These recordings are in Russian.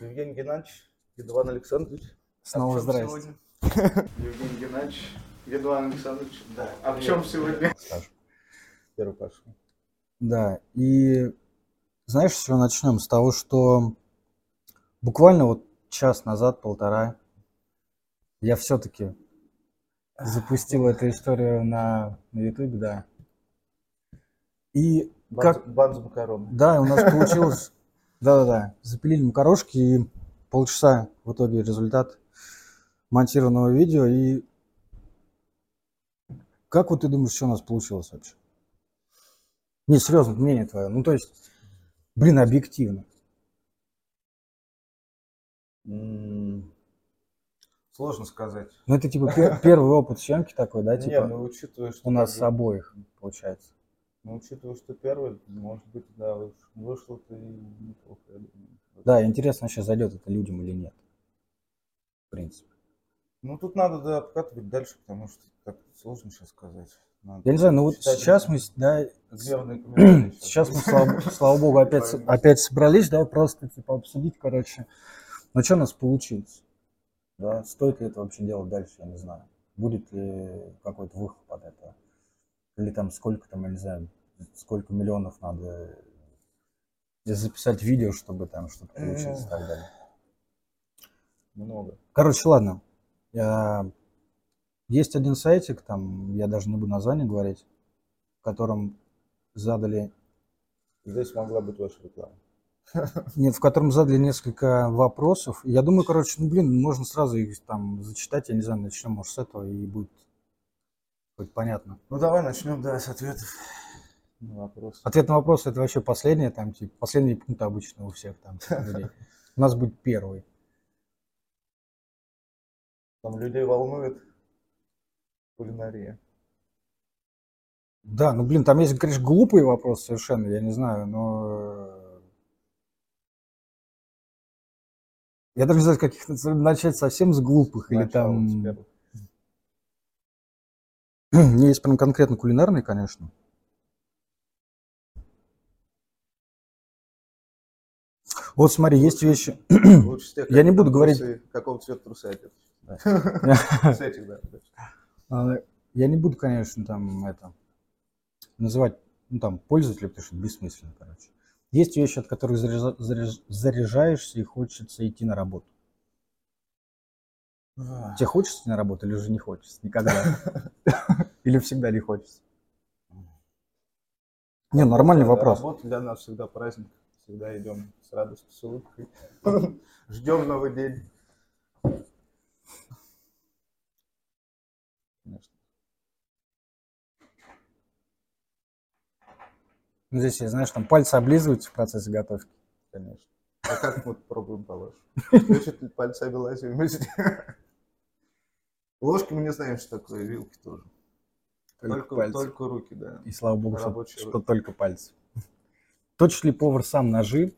Евгений Геннадьевич, Едван Александрович. Снова А здрасте. сегодня? Евгений Геннадьевич, Едван Александрович. Да. А в чем сегодня? Саша. Первый Паша. Да, и знаешь, с чего начнем? С того, что буквально вот час назад, полтора, я все-таки запустил эту историю на, на YouTube, да. И как, Бан с макароны. да, у нас получилось, да-да-да, запилили макарошки, и полчаса в итоге результат монтированного видео, и как вот ты думаешь, что у нас получилось вообще? Не, серьезно, мнение твое. Ну, то есть, блин, объективно. Сложно сказать. Ну, это типа пер- первый опыт съемки такой, да, Не, типа ну учитывая, что у нас бы- обоих, получается. Ну, учитывая, что первый, может быть, да, уж вышло-то и неплохо, я думаю. Да, интересно, вообще зайдет это людям или нет. В принципе. Ну, тут надо, да, обкатывать дальше, потому что так сложно сейчас сказать. Надо Я не знаю, ну вот сейчас мы, да, сейчас мы, слава, слава богу, опять, опять собрались, да, просто типа обсудить, короче. Ну, что у нас получилось? Да, стоит ли это вообще делать дальше, я не знаю. Будет ли какой-то выход от этого? Или там сколько там, я не знаю, сколько миллионов надо записать видео, чтобы там что-то получилось и так далее. Много. Короче, ладно. Есть один сайтик, там, я даже не буду название говорить, в котором задали, Здесь могла быть ваша реклама. нет, в котором задали несколько вопросов. Я думаю, короче, ну, блин, можно сразу их там зачитать, я не знаю, начнем, может, с этого, и будет хоть понятно. Ну, давай начнем, да, с ответов на вопрос. Ответ на вопрос это вообще последнее, там, типа, последний пункт обычно у всех там людей. У нас будет первый. Там людей волнует кулинария. Да, ну блин, там есть, конечно, глупые вопросы совершенно, я не знаю, но... э, Я даже не знаю, каких начать совсем с глупых, или Начало там... с первых. Есть прям конкретно кулинарные, конечно. Вот смотри, есть вещи... Лучше с тех, Я не буду говорить- трусы- какого цвета трусы одеты. С этих, да. А, Я не буду, конечно, там это называть, ну там, пользователя, потому что бессмысленно, короче. Есть вещи, от которых заряжа- заряж- заряжаешься и хочется идти на работу. Тебе хочется на работу или уже не хочется? Никогда. Или всегда не хочется? Не, нормальный вопрос. Работа для нас всегда праздник. Всегда идем с радостью, с улыбкой. Ждем новый день. Конечно. Ну, Здесь, знаешь, там пальцы облизываются в процессе готовки. Конечно. А как мы пробуем по-вашему? Ли пальцами лазим вместе? Ложки мы не знаем, что такое, вилки тоже. Только, только руки, да. И слава богу, что, что только пальцы. Точит ли повар сам ножи?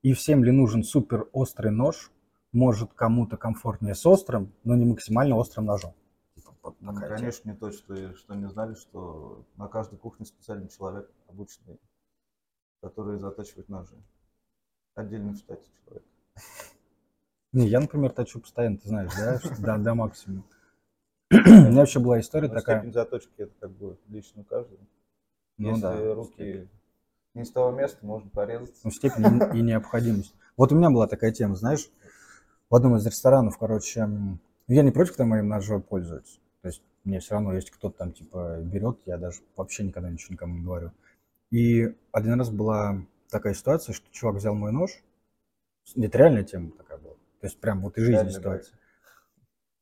И всем ли нужен супер острый нож? Может, кому-то комфортнее с острым, но не максимально острым ножом. Типа, вот Ну, конечно, не то, что, что не знали, что на каждой кухне специальный человек обученный, который затачивает ножи. Отдельно в штате человек. Не, я, например, точу постоянно, ты знаешь, да, до, до максимума. У меня вообще была история Но такая. степень заточки это как бы лично у каждого. Ну Если да, руки не с того места, можно порезаться. ну, степень и, необходимость. Вот у меня была такая тема, знаешь, в одном из ресторанов, короче, я не против, когда моим ножом пользуются. То есть мне все равно, если кто-то там типа берет, я даже вообще никогда ничего никому не говорю. И один раз была такая ситуация, что чувак взял мой нож, это реальная тема такая была, то есть прям вот и жизнь ситуация.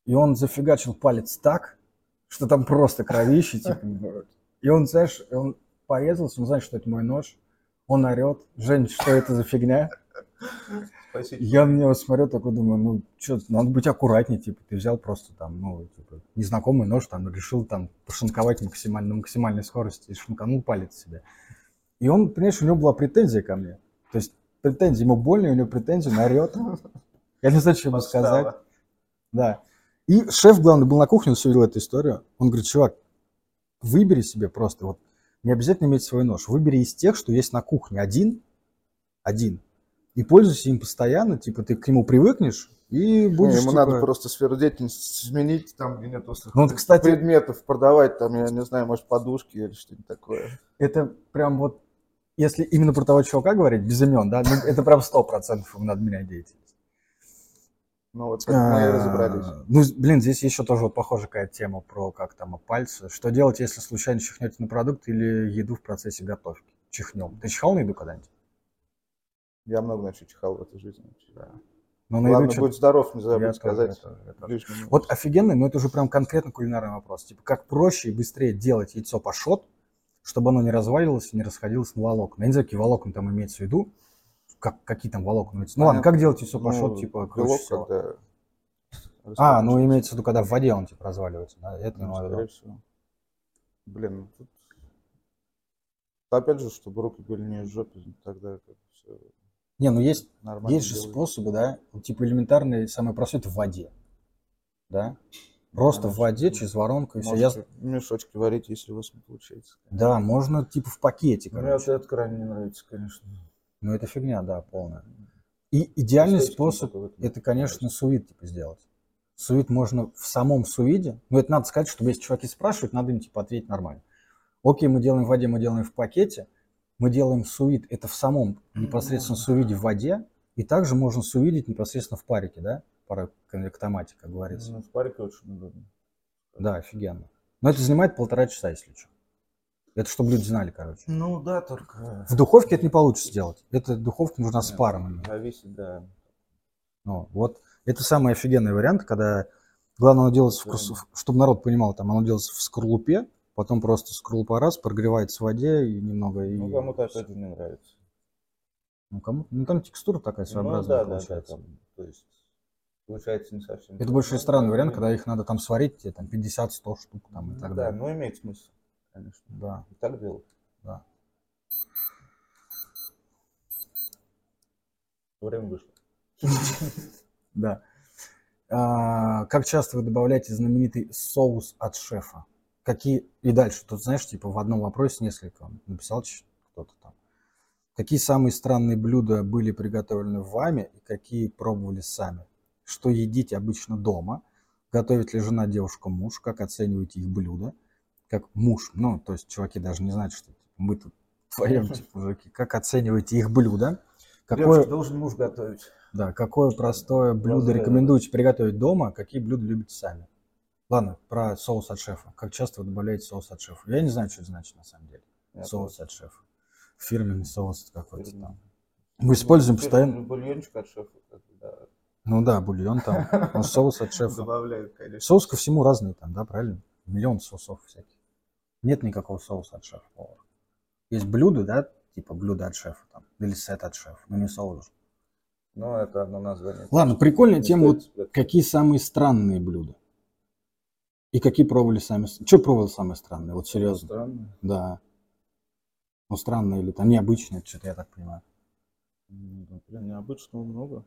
И он зафигачил палец так, что там просто кровище, типа, и он, знаешь, он порезался, он знает, что это мой нож, он орет, Жень, что это за фигня? Спасибо. Я на него смотрю, такой думаю, ну, что, надо быть аккуратнее, типа, ты взял просто там, ну, типа, незнакомый нож, там, решил там пошинковать максимально, на максимальной скорости и шинканул палец себе. И он, понимаешь, у него была претензия ко мне. То есть претензия, ему больно, у него претензия, он орет. Я не знаю, что ему сказать. Да. И шеф, главный, был на кухне, он все видел эту историю. Он говорит, чувак, выбери себе просто, вот, не обязательно иметь свой нож, выбери из тех, что есть на кухне. Один, один. и пользуйся им постоянно, типа ты к нему привыкнешь и Не, будешь ему типа, надо просто сферу деятельности сменить, там, где нет Ну, вот, кстати- предметов, продавать, там, я не знаю, может, подушки или что-нибудь такое. это прям вот, если именно про того чувака говорить, без имен, да, ну, это прям сто процентов ему надо менять деятельность. Ну, вот мы А, разобрались. Ну, блин, здесь еще тоже вот похожая какая тема про как там пальцы. Что делать, если случайно чихнете на продукт или еду в процессе готовки? Чихнем. Ты чихал на еду когда-нибудь? Я много на что чихал в этой жизни. Ну, на еду чё- будь здоров, не Я забудь тоже, сказать. я тоже, я тоже. Вот офигенный, но это уже прям конкретно кулинарный вопрос. Типа, как проще и быстрее делать яйцо пашот, чтобы оно не разваливалось и не расходилось на волокна. Я не знаю, какие волокна там имеется в виду. Как, какие там волокна. Ну ладно, Понятно. как делать яйцо Ну, типа, круче всего? когда А, ну имеется в виду, когда в воде он типа разваливается. Да? Это Ну, в виду. скорее всего. Блин, ну тут... Опять же, чтобы руки были не в жопе, тогда как все Не, ну есть нормально. Есть же делается. способы, да, типа элементарный, самый простой, это в воде, да, просто в Конечно. воде через воронку и все. Я... Мешочки варить, если у вас не получается. Да, можно типа в пакете, Мне короче. вот это крайне не нравится, конечно. Ну это фигня, да, полная. И идеальный Эстетика способ, это, конечно, сувид типа сделать. Сувид можно в самом сувиде, но это надо сказать, чтобы если чуваки спрашивают, надо им типа ответить нормально. Окей, мы делаем в воде, мы делаем в пакете, мы делаем сувид, это в самом непосредственно сувиде в воде, и также можно сувидить непосредственно в парике, да, пара конвектомате, как говорится. Ну, в парике очень удобно. Да, офигенно. Но это занимает полтора часа, если что. Это чтобы люди знали, короче. Ну да, только... В духовке это не получится сделать. Это духовка нужна с паром. Зависит, да. Ну, вот это самый офигенный вариант, когда главное оно делается, в крус- чтобы народ понимал, там оно делается в скорлупе, потом просто скорлупа раз, прогревается в воде и немного и... Ну, кому-то опять не нравится. Ну, кому- ну, там текстура такая Ну, своеобразная да, да, да, получается. там, то есть, получается не совсем. Это больше странный вариант, когда их надо там сварить, тебе там 50-100 штук там и Ну так Да, далее. но имеет смысл, конечно. Да. Так делать. Да. Время вышло. Да. А, как часто вы добавляете знаменитый соус от шефа? Какие и дальше? Тут знаешь, типа в одном вопросе несколько написал кто-то там. Какие самые странные блюда были приготовлены вами и какие пробовали сами? Что едите обычно дома? Готовит ли жена, девушка, муж? Как оцениваете их блюда? Как муж, ну, то есть чуваки даже не знают, что типа, мы тут вдвоем, типа, мужики. Как оцениваете их блюда? Какое, Девушка должен муж готовить. да, какое простое блюдо Поздравляю. рекомендуете приготовить дома, какие блюда любите сами? Ладно, про соус от шефа. Как часто вы добавляете соус от шефа? Я не знаю, что это значит на самом деле. Я соус от шефа. Фирменный соус какой-то Фирменный. там. Мы используем Ну, постоянно... Бульончик от шефа. да. Ну да, бульон там. Ну, соус от шефа. Добавляют, конечно. Соус ко всему разный там, да, правильно? Миллион соусов всяких. Нет никакого соуса от шефа-повара. Есть блюда, да, типа блюдо от шефа там, или сет от шефа, но не соус. Ну, это одно название. Ладно, прикольная Не тема. Вот себя- какие самые странные блюда? И какие пробовали сами? Что пробовал самое странное? Вот серьезно. Странно. Да. Ну, странное или там необычное, что-то я так понимаю. Блин, необычного много.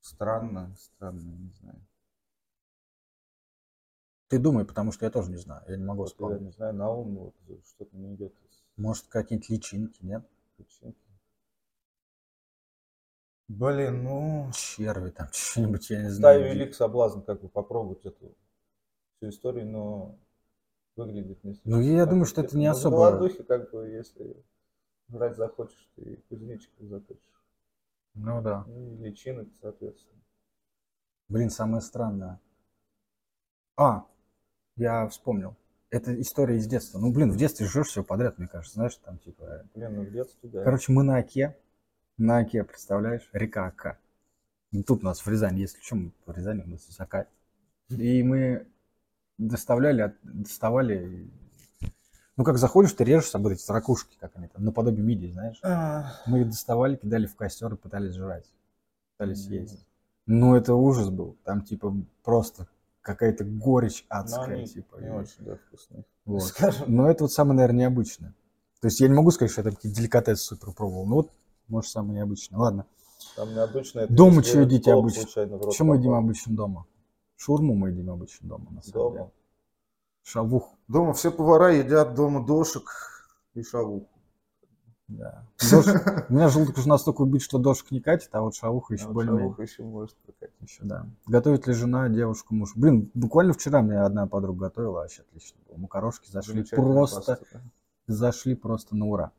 Странно, странно, не знаю. Ты думай, потому что я тоже не знаю. Я не могу Вот я вспомнить. не знаю, на ум вот что-то не идет Может, какие-нибудь личинки, нет? печеньки. Блин, ну... Черви там, что-нибудь, я не знаю. и велик соблазн как бы попробовать эту всю историю, но выглядит не Ну, я думаю, что это не Но в особо- голодухе, как бы, если жрать захочешь, ты и кузнечиков заточишь. Ну да. Ну, и личинок, соответственно. Блин, самое странное. А, я вспомнил. Это история из детства. Ну, блин, в детстве жрешь все подряд, мне кажется. Знаешь, там типа... Блин, ну в детстве, да. Короче, мы на Оке. На Оке, представляешь? Река Ока. Ну, Тут у нас в Рязани, если что, мы в Рязани у нас есть Ока. И мы доставляли, доставали... Ну, как заходишь, ты режешь вот эти ракушки, как они там, наподобие мидии, знаешь. А, Мы их доставали, кидали в костер и пытались жрать. Пытались Мгм. есть. Ну, это ужас был. Там, типа, просто какая-то горечь но адская, они типа. не и- очень, да, вкусные. вот. Скажем. Но это вот самое, наверное, необычное. То есть я не могу сказать, что я там какие-то деликатесы супер пробовал. Ну вот, может, самое необычное. Ладно. Там необычно это Дома чё едите обычно? Что мы едим обычно дома? Шурму мы едим обычно дома, на самом деле. Дома. Шавуху. Дома все повара едят дома дошек и шавуху. Да. Дождь- у меня желудок уже настолько убит, что дождь не катит, а вот шавуха еще А вот более-менее. шавуха еще может прокатить. Еще, да. Готовит ли жена девушку муж? Блин, буквально вчера мне одна подруга готовила, вообще отлично было. Макарошки зашли просто, паста, да. зашли просто на ура.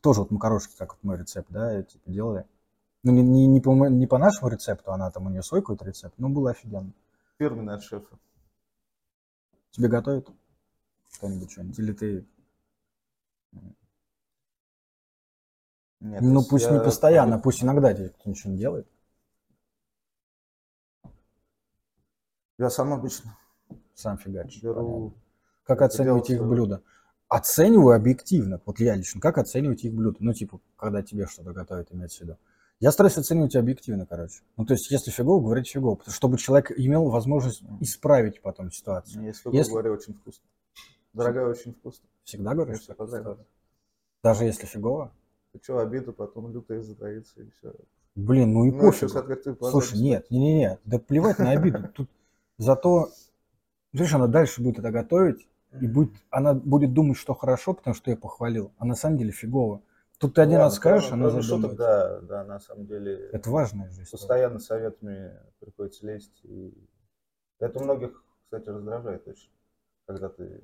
Тоже вот макарошки, как вот мой рецепт, да, типа делали. Ну, не, не, не, по, не по нашему рецепту, она там, у нее свой какой-то рецепт, но было офигенно. Фирменный от шефа. Тебе готовят кто-нибудь что-нибудь? Или ты... Нет, ну, пусть не я постоянно, привык- пусть иногда тебе кто-нибудь что-нибудь делает. Я сам обычно Сам фигачишь. понятно. беру... Как оцениваете их блюда? Оцениваю объективно. Вот я лично, как оцениваете их блюда? Ну, типа, когда тебе что-то готовят, имеется в виду. Я стараюсь оценивать объективно, короче. Ну, то есть, если фигово, говорить фигово. Чтобы человек имел возможность исправить потом ситуацию. Если, Если- если... говоря, очень вкусно. Дорогая, очень вкусно. Всегда говоришь? Если. Даже если фигово? Что, обида потом лютая затаится и все. Блин, ну и Ну, пофиг. как ты Слушай, нет, не-не-не, да плевать на обиду. Тут зато, видишь, она дальше будет это готовить, и будет, она будет думать, что хорошо, потому что я похвалил, а на самом деле фигово. Тут ты один раз скажешь, она задумается. Да, да, на самом деле. Это важная история. Постоянно советами приходится лезть. И это многих, кстати, раздражает очень. Когда ты...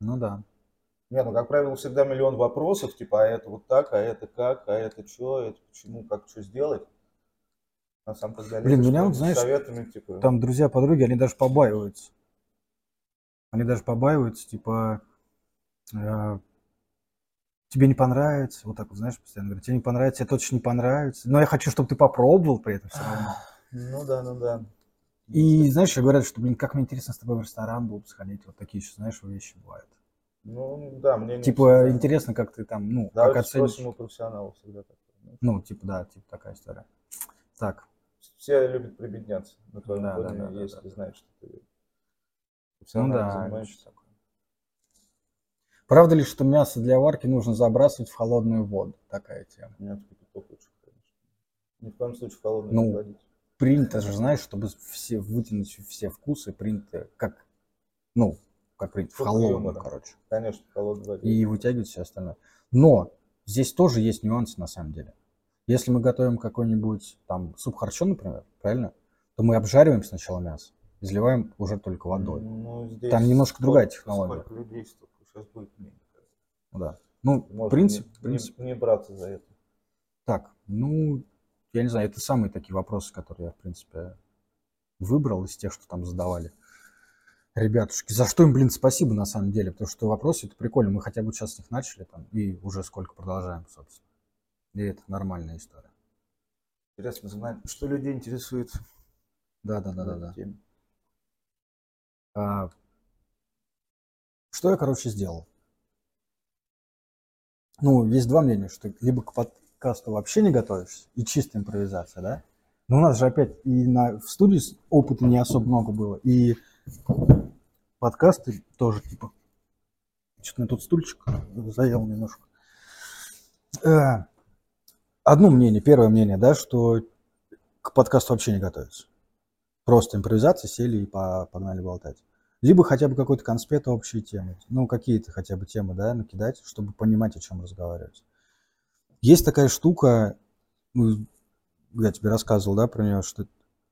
Ну да. Нет, ну, как правило, всегда миллион вопросов, типа, а это вот так, а это как, а это что, это почему, как что сделать. А сам когда Блин, лезешь меня вот, прям с знаешь, советами, типа, Там друзья-подруги, они даже побаиваются. Они даже побаиваются, типа, э, тебе не понравится, вот так вот, знаешь, постоянно говорят, тебе не понравится, тебе точно не понравится, но я хочу, чтобы ты попробовал при этом все равно. ну да, ну да. И знаешь, говорят, что, блин, как мне интересно с тобой в ресторан было бы сходить, вот такие еще, знаешь, вещи бывают. Ну да, мне не Типа, интересно, как ты там, ну, как Давайте оценишь. спросим у профессионалов всегда так. Ну, типа, да, типа такая история. Так, Все любят прибедняться на твоем Да, да, фоне, да, да, если да. знают, что ты ну профессионально да. занимаешься. такое. Правда ли, что мясо для варки нужно забрасывать в холодную воду? Такая тема. Нет, кипяток лучше, конечно. Ни в коем случае в холодную Ну, не кладите. Принято же, знаешь, чтобы все вытянуть все вкусы, принято как, ну, как принято, в холодную, короче. Конечно, в холодной воде. и вытягивать все остальное. Но здесь тоже есть нюансы на самом деле. Если мы готовим какой-нибудь там суп харчо, например, правильно, то мы обжариваем сначала мясо, и заливаем уже только водой. Ну, здесь Там немножко другая сколько- технология. Сколько людей, сейчас будет меньше. Да. Ну, в Можно принципе, не, в принципе, не- не браться за это. так, ну, я не знаю, это самые такие вопросы, которые я, в принципе, выбрал из тех, что там задавали. Ребятушки, за что им, блин, спасибо на самом деле, потому что вопросы это прикольно, мы хотя бы сейчас с них начали там, и уже сколько продолжаем, собственно. И это нормальная история. Интересно знать, что людей интересует. Да, да, да, да, да. А, что я, короче, сделал? Ну, есть два мнения, что либо к подкасту вообще не готовишься, и чистая импровизация, да? Но у нас же опять и на, в студии опыта не особо много было, и подкасты тоже, типа, что-то мне тут стульчик заел немножко. Э, Одно мнение, первое мнение, да, что к подкасту вообще не готовится. Просто импровизация, сели и по- погнали болтать. Либо хотя бы какой-то конспект общие темы. Ну, какие-то хотя бы темы, да, накидать, чтобы понимать, о чем разговаривать. Есть такая штука, ну, я тебе рассказывал, да, про нее, что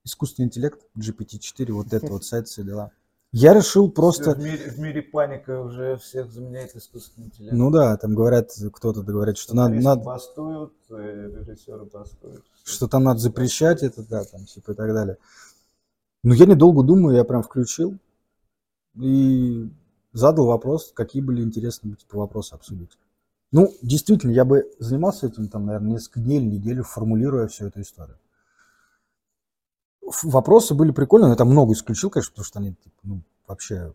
искусственный интеллект, GPT-4, вот это вот сайт, все дела. Я решил просто... В мире, в мире паника уже всех заменяет искусственный интеллект. Ну да, там говорят, кто-то говорит, что надо, надо, бастуют, э, режиссеры бастуют. что там надо запрещать это, да, там, типа и так далее. Ну, я недолго думаю, я прям включил и задал вопрос, какие были интересные типа, вопросы обсудить. Ну, действительно, я бы занимался этим, там, наверное, несколько дней или неделю, формулируя всю эту историю. Вопросы были прикольные, но я там много исключил, конечно, потому что они типа, ну, вообще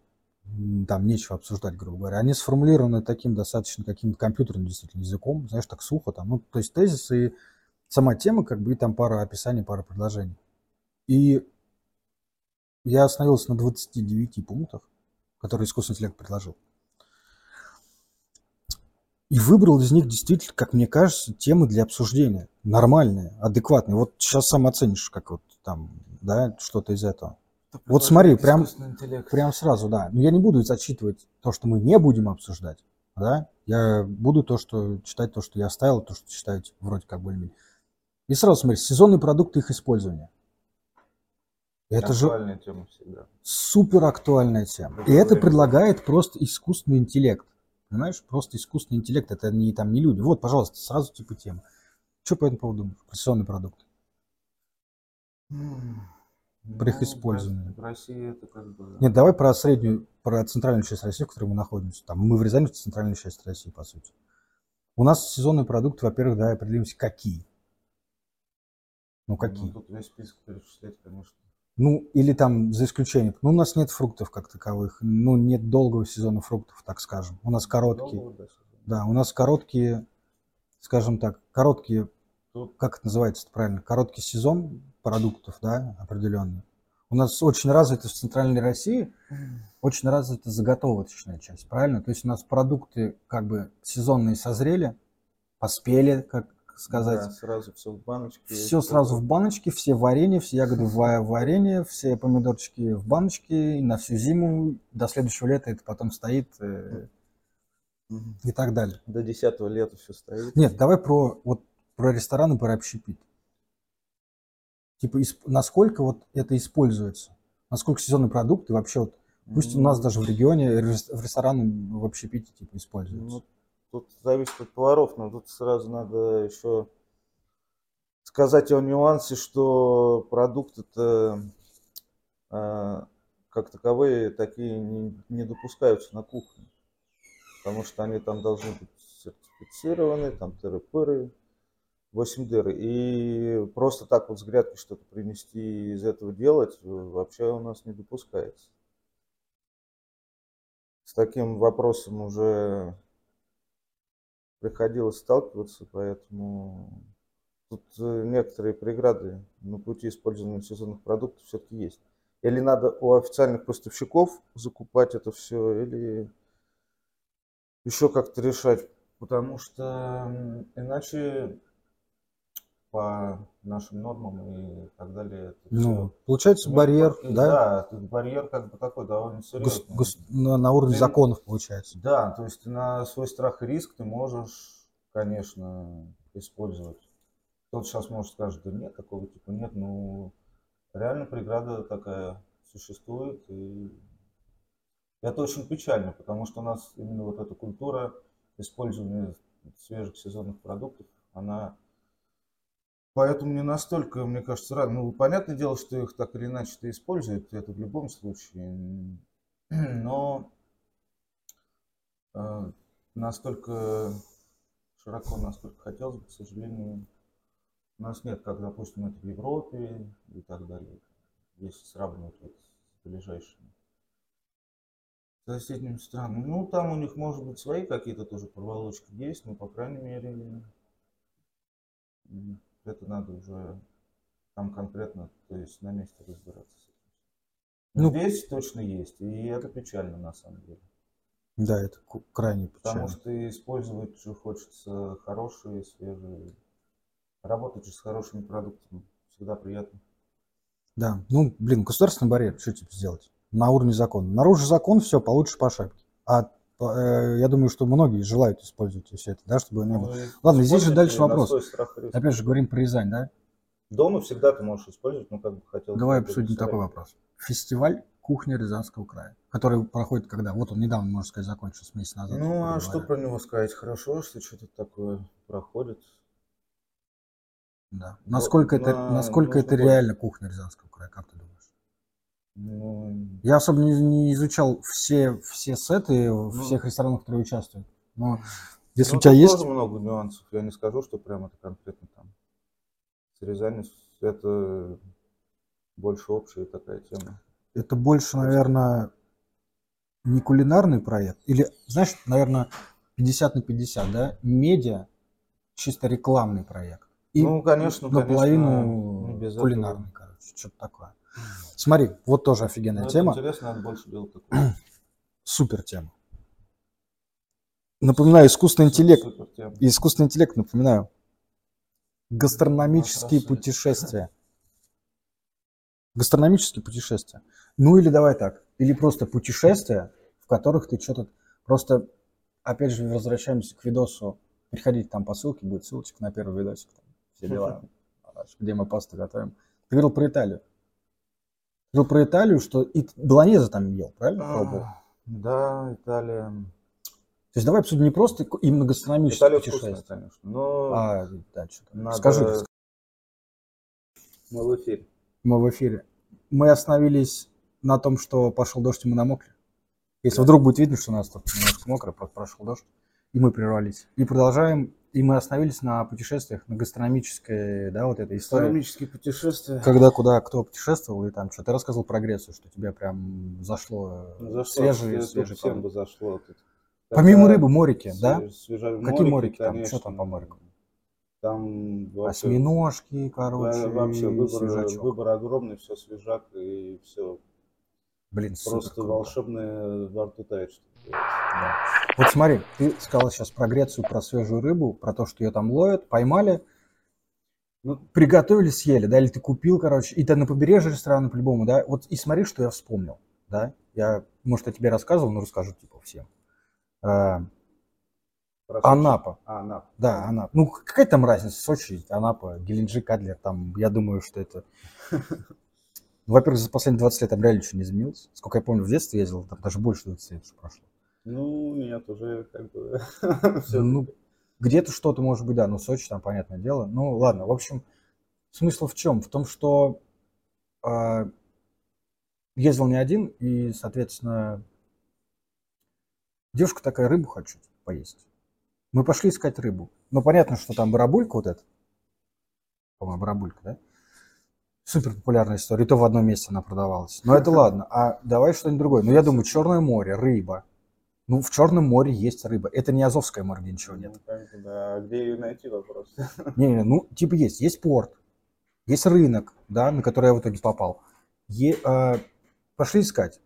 там нечего обсуждать, грубо говоря. Они сформулированы таким достаточно каким-то компьютерным действительно языком, знаешь, так сухо там. Ну, то есть тезисы и сама тема, как бы, и там пара описаний, пара предложений. И я остановился на 29 пунктах, которые искусственный интеллект предложил. И выбрал из них действительно, как мне кажется, темы для обсуждения. Нормальные, адекватные. Вот сейчас сам оценишь, как вот там, да, что-то из этого. Вот смотри, прям-. Прям сразу, да. Но я не буду зачитывать то, что мы не будем обсуждать. да, я буду то, что читать то, что я оставил, то, что читаете, вроде как более-менее. И сразу смотри, сезонные продукты их использования. Это же Актуальная тема всегда. супер актуальная тема. И это предлагает просто искусственный интеллект. Понимаешь? Просто искусственный интеллект. Это не, там, не люди. Вот, пожалуйста, сразу типа тема. Что по этому поводу думаешь? Про сезонный продукт. При их Ну, использовании. В России это как бы... Нет, давай про среднюю, про центральную часть России, в которой мы находимся. Там мы врезаемся в центральную часть России, по сути. У нас сезонные продукты, во-первых, да, определимся, какие. Ну, Ну, какие? тут весь список перечислять, конечно. Ну, или там за исключением. Ну, у нас нет фруктов как таковых. Ну, нет долгого сезона фруктов, так скажем. У нас короткие. Долго, да, сезон. Да, у нас короткие, скажем так, короткие, Тут как это называется правильно, короткий сезон продуктов, да, определенный. У нас очень развита в Центральной России, очень развита заготовочная часть, правильно? То есть у нас продукты как бы сезонные созрели, поспели, как сказать. да, сразу все в баночке. Все сразу в баночке, все варенье, все ягоды в ва- варенье, все помидорчики в баночке, на всю зиму, до следующего лета это потом стоит э, Мгм. и так далее. До 10 лета все стоит. Нет, давай про, вот, про рестораны, про общепит. Типа, исп- насколько вот это используется? Насколько сезонные продукты вообще вот, пусть у нас даже в регионе в рестораны в общепите типа используются. Ну, тут зависит от поваров, но тут сразу надо еще сказать о нюансе, что продукты-то э, как таковые такие не, не допускаются на кухне. Потому что они там должны быть сертифицированы, там тыры-пыры, 8 дыр. И просто так вот с грядки что-то принести из этого делать э, вообще у нас не допускается. С таким вопросом уже приходилось сталкиваться, поэтому тут э, некоторые преграды на пути использования сезонных продуктов все-таки есть. Или надо у официальных поставщиков закупать это все, или еще как-то решать, потому что иначе по нашим нормам и так далее. это Ну, всё получается не барьер, подходит. да, Да, барьер как бы такой довольно гос- серьезный. гос- на, на уровне Ты- законов получается. Да, то есть на свой страх и риск ты можешь, конечно, использовать. Кто-то сейчас может скажет, да нет, такого типа нет, ну реально преграда такая существует, и это очень печально, потому что у нас именно вот эта культура использования свежих сезонных продуктов, она поэтому не настолько, мне кажется, рано. Ну, понятное дело, что их так или иначе то используют, это в любом случае, но э, настолько широко, насколько хотелось бы, к сожалению, у нас нет, как, допустим, это в Европе и так далее, если сравнивать вот с ближайшими соседними странами. Ну, там у них, может быть, свои какие-то тоже проволочки есть, но, по крайней мере, это надо уже там конкретно, то есть на месте разбираться Ну, здесь точно есть, и это печально на самом деле. Да, это крайне Потому печально. что использовать же хочется хорошие, свежие. Работать же с хорошими продуктами всегда приятно. Да, ну, блин, государственный барьер, что тебе сделать? На уровне закона. Наружу закон, все, получишь по шапке. А я думаю, что многие желают использовать все это, да, чтобы не было. Ну, Ладно, здесь же дальше вопрос. Опять же, говорим про Рязань, да? Дома всегда ты можешь использовать, но как бы хотел. Давай обсудим такой вопрос. Фестиваль кухни Рязанского края, который проходит когда? Вот он недавно, можно сказать, закончился месяц назад. Ну, а что про него сказать? Хорошо, что что-то такое проходит. Да. Насколько это, на- насколько это реально кухня Рязанского края, как ты думаешь? Ну, Я особо не, не изучал все, все сеты Ну. всех ресторанов, которые участвуют. Но если ну, у тебя есть... тоже много нюансов. Я не скажу, что прям это конкретно там. С Рязанью это больше общая такая тема. Это больше, наверное, не кулинарный проект. Или, знаешь, наверное, 50 на 50, да? Медиа, чисто рекламный проект. И ну, конечно, конечно, наполовину не без этого. кулинарный, короче, что-то такое. Смотри, вот тоже офигенная Ну, это тема. интересно, надо больше делать такое. Супер тема. Напоминаю, искусственный интеллект. Супер тема. Искусственный интеллект, напоминаю. Гастрономические Красавец. путешествия. Гастрономические путешествия. Ну или давай так. Или просто путешествия, в которых ты что-то... Просто опять же, возвращаемся к видосу. Переходите там по ссылке, будет ссылочка на первый видосик. Там, все дела, где мы пасту готовим. Ты говорил про Италию. Ты говорил про Италию, что и болонеза там ел, правильно? Пробовал? А, Да, Италия. То есть давай обсудим не просто именно гастрономическое Италия вкусная, путешествие. конечно. Но А, да, что там. надо- Скажи, мы в эфире. мы в эфире. Мы остановились на том, что пошел дождь, и мы намокли. Если Да. вдруг будет видно, что у нас тут немножко мокро, просто прошел дождь, и мы прервались. И продолжаем. И мы остановились на путешествиях, на гастрономической, да, вот этой истории. Экономические путешествия. Когда, куда, кто путешествовал, и там что. Ты рассказывал про Грецию, что тебе прям зашло э, Зашло, свежий, это свежий всем бы зашло. тут. Помимо Когда рыбы, морики, да? свеж- свежа- Какие морики там? Что там по морикам? Там вообще, Осьминожки, короче, во- вообще выбор, свежачок. выбор огромный, все свежак и все Блин, просто волшебное во рту тает. что. Да. Вот смотри, ты сказал сейчас про Грецию, про свежую рыбу, про то, что ее там ловят, поймали, Ну, приготовили, съели, да, или ты купил, короче, и ты на побережье ресторана по-любому, да, вот и смотри, что я вспомнил, да, я, может, я тебе рассказывал, но расскажу, типа, всем. А, Анапа, А, Анапа. да, Анапа, ну, какая там разница, Сочи, Анапа, Геленджик, Адлер, там, я думаю, что это... Ну, Во-первых, за последние 20 лет там реально ничего не изменилось. Сколько я помню, в детстве ездил, там даже больше 20 лет уже прошло. Ну, нет, уже как бы все. Ну, где-то что-то может быть, да, но Сочи там, понятное дело. Ну, ладно, в общем, смысл в чем? В том, что а, ездил не один, и, соответственно, девушка такая, рыбу хочу поесть. Мы пошли искать рыбу. Ну, понятно, что там барабулька вот эта. По-моему, барабулька, да? Супер популярная история. И то в одном месте она продавалась. Но это ладно. А давай что-нибудь другое. Ну, я думаю, Черное море, рыба. Ну, в Черном море есть рыба. Это не Азовское море, где ничего нет. Ну, как бы, да. А где ее найти вопрос? Не, не, ну, типа есть. Есть порт, есть рынок, да, на который я в итоге попал. Е- а, пошли искать,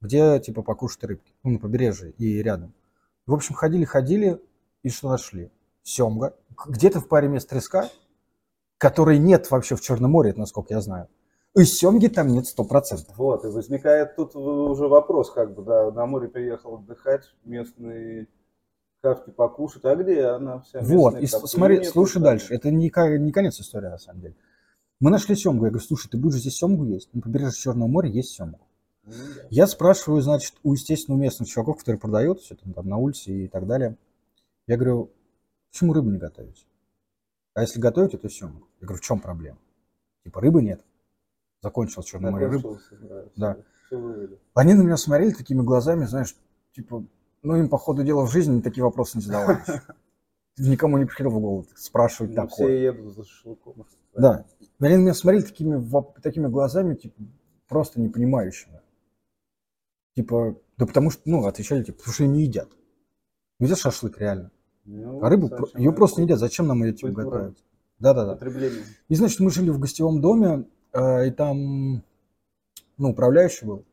где, типа, покушать рыбки. Ну, на побережье и рядом. В общем, ходили-ходили, и что нашли? Семга. Где-то в паре мест треска, которой нет вообще в Черном море, это насколько я знаю. И семги там нет сто процентов. Вот, и возникает тут уже вопрос, как бы, да, на море приехал отдыхать, местные хавки покушать, а где она вся? Вот, и Там смотри, нету, слушай там. дальше. Это не, не конец истории, на самом деле. Мы нашли семгу. Я говорю, слушай, ты будешь здесь семгу есть? На побережье Черного моря есть семгу. Ну. Я спрашиваю, значит, у, естественно, местных чуваков, которые продают все там, там на улице и так далее. Я говорю, почему рыбу не готовить? А если готовить, то семгу. Я говорю, в чем проблема? Типа рыбы нет. Закончилось Черное море. Закончился, да. Они на меня смотрели такими глазами, знаешь, типа, ну им, по ходу дела, в жизни такие вопросы не задавали. еще. Никому не приходило в голову спрашивать Ну, такое. все едут за шашлыком. Да. Они на меня смотрели такими, такими глазами, типа, просто непонимающими. Типа, да потому что, ну, отвечали, типа, потому что не едят. Ну, Едят шашлык, реально. Ну, А рыбу, ее просто не едят. Зачем нам ее, типа, готовить? Да-да-да. И, значит, мы жили в гостевом доме, и там, ну, управляющий был.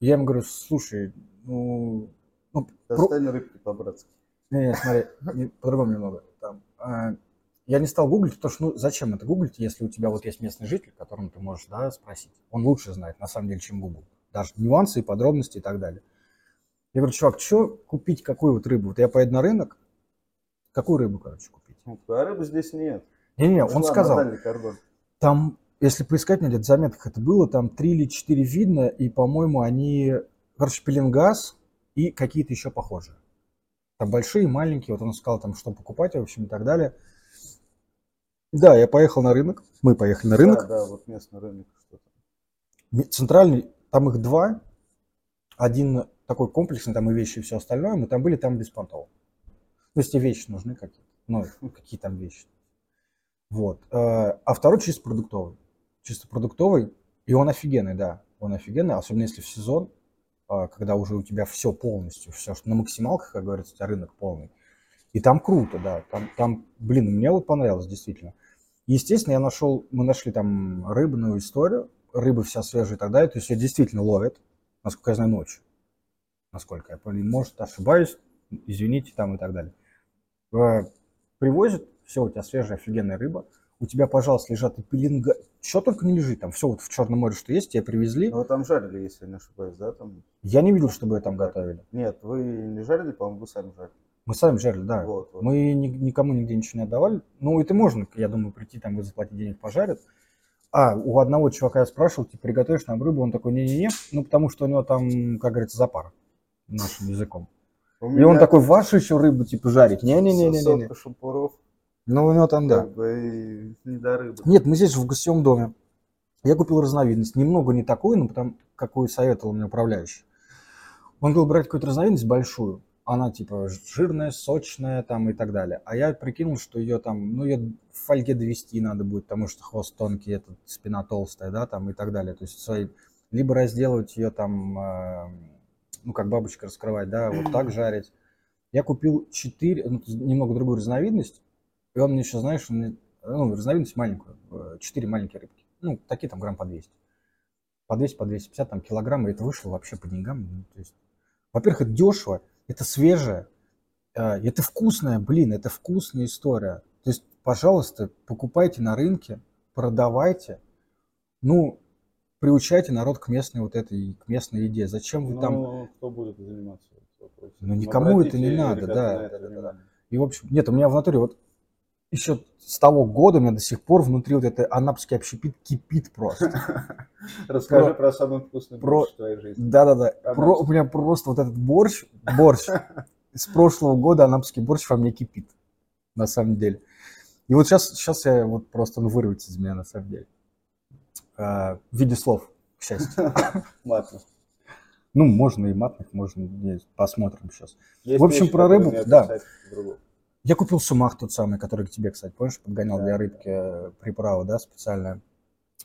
Я ему говорю, слушай, ну, ну, про- Достань рыбки по-братски. не, не, смотри, по-другому немного. Там, а, я не стал гуглить, потому что, ну, зачем это гуглить, если у тебя вот есть местный житель, которому ты можешь, да, спросить. Он лучше знает, на самом деле, чем Google. Даже нюансы и подробности и так далее. Я говорю, чувак, что купить, какую вот рыбу? Вот я поеду на рынок, какую рыбу, короче, купить? Ну, А рыбы здесь нет. Не-не, он сказал, там, если поискать, мне где-то заметках это было, там три или четыре видно, и, по-моему, они, короче, пеленгаз и какие-то еще похожие. Там большие, маленькие, вот он сказал, там, что покупать, в общем, и так далее. Да, я поехал на рынок, мы поехали на рынок, Да, да, вот местный рынок центральный, там их два, один такой комплексный, там и вещи, и все остальное, мы там были, там беспонтово. То есть тебе вещи нужны какие-то, ну, какие там вещи. Вот. Э, А второй чисто продуктовый. Чисто продуктовый, и он офигенный, да, он офигенный, особенно если в сезон, а, когда уже у тебя все полностью, все на максималках, как говорится, у тебя рынок полный. И там круто, да, там, там блин, мне вот понравилось, действительно. Естественно, я нашел, мы нашли там рыбную историю, рыба вся свежая и так далее, то есть ее действительно ловят, насколько я знаю, ночью. Насколько я понял, может, ошибаюсь, извините, там и так далее. Э, Привозят, все, у тебя свежая офигенная рыба, у тебя, пожалуйста, лежат и пеленга, что только не лежит, там все вот в Черном море, что есть, тебе привезли. Ну, вы там жарили, если я не ошибаюсь, да? Там... Я не видел, чтобы там готовили. Нет, вы не жарили, по-моему, вы сами жарили. Мы сами жарили, да. Вот, вот. Мы ни- никому нигде ничего не отдавали. Ну, это можно, я думаю, прийти там и заплатить денег пожарят. А, у одного чувака я спрашивал, ты приготовишь нам рыбу? Он такой, не-не-не, ну, потому что у него там, как говорится, запар нашим языком. У И он меня такой, вашу еще рыбу, типа, жарить? Не-не-не-не-не. Шампуров, Ну, у него там, да. как бы, не до рыбы. Нет, мы здесь в гостевом доме. Я купил разновидность. Немного не такую, но потому какую советовал мне управляющий. Он говорил брать какую-то разновидность большую. Она типа жирная, сочная там и так далее. А я прикинул, что ее там, ну ее в фольге довести надо будет, потому что хвост тонкий, этот спина толстая, да, там и так далее. То есть свои, либо разделывать ее там, э, ну как бабочка раскрывать, да, вот так жарить. Я купил 4, ну, немного другую разновидность, и он мне еще, знаешь, он мне- ну, разновидность маленькую, 4 маленькие рыбки. Ну, такие там грамм по 200. По 200, по 250 там килограмм, и это вышло вообще по деньгам. ну, то есть, во-первых, это дешево, это свежее, э, это вкусное, блин, это вкусная история. То есть, пожалуйста, покупайте на рынке, продавайте, ну, приучайте народ к местной вот этой, к местной еде. Зачем вы там... Ну, кто будет заниматься вопросом? Ну, никому это не Обратите, надо, да, на это да, да. И, в общем, нет, у меня в натуре вот еще с того года у меня до сих пор внутри вот это анапский общепит кипит просто. Расскажи Про- про самый вкусный про- борщ в твоей жизни. Да-да-да. Про- У меня просто вот этот борщ, борщ с прошлого года анапский борщ во мне кипит, на самом деле. И вот сейчас, сейчас я вот просто он вырвется из меня, на самом деле. А, В виде слов, к счастью. Матно. Ну, можно и матных, можно, посмотрим сейчас. Есть В общем, вещи, про рыбу, да. Я купил сумах тот самый, который к тебе, кстати, помнишь, подгонял Да, для рыбки э, приправу, да, специальная.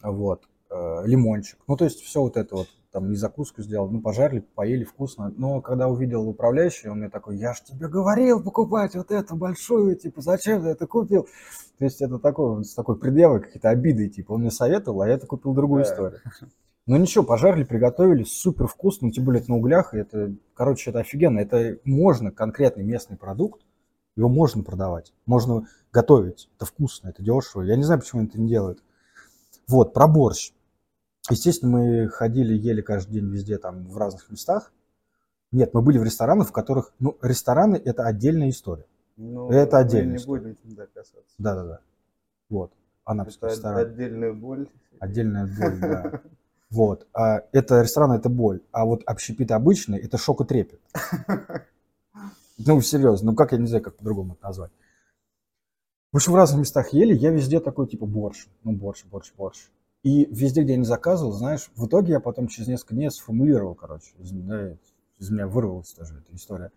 Вот. Э, Лимончик. Ну, то есть все вот это вот. Там и закуску сделал. Ну, пожарили, поели вкусно. Но когда увидел управляющий, он мне такой, я ж тебе говорил покупать вот эту большую, типа, зачем ты это купил? То есть это такой, с такой предъявой, какие-то обиды, типа, он мне советовал, а я это купил другую Да. историю. Ну ничего, пожарили, приготовили, супер вкусно, тем более это на углях, это, короче, это офигенно. Это можно, конкретный местный продукт, его можно продавать, можно готовить, это вкусно, это дешево. Я не знаю, почему они это не делают. Вот, про борщ. Естественно, мы ходили, ели каждый день везде, там, в разных местах. Нет, мы были в ресторанах, в которых, ну, рестораны – это отдельная история. Ну, Это мы отдельная не история. будем туда касаться. Да-да-да. Вот, анапский Это ресторан. отдельная боль. Отдельная боль, да. Вот. А это ресторан, это боль. А вот общепит обычный, это шок и трепет. Ну, серьезно, ну как я не знаю, как по-другому это назвать. В общем, в разных местах ели, я везде такой, типа, борщ. Ну, борщ, борщ, борщ. И везде, где я не заказывал, знаешь, в итоге я потом через несколько дней сформулировал, короче, из, да, из меня вырвалась тоже эта история,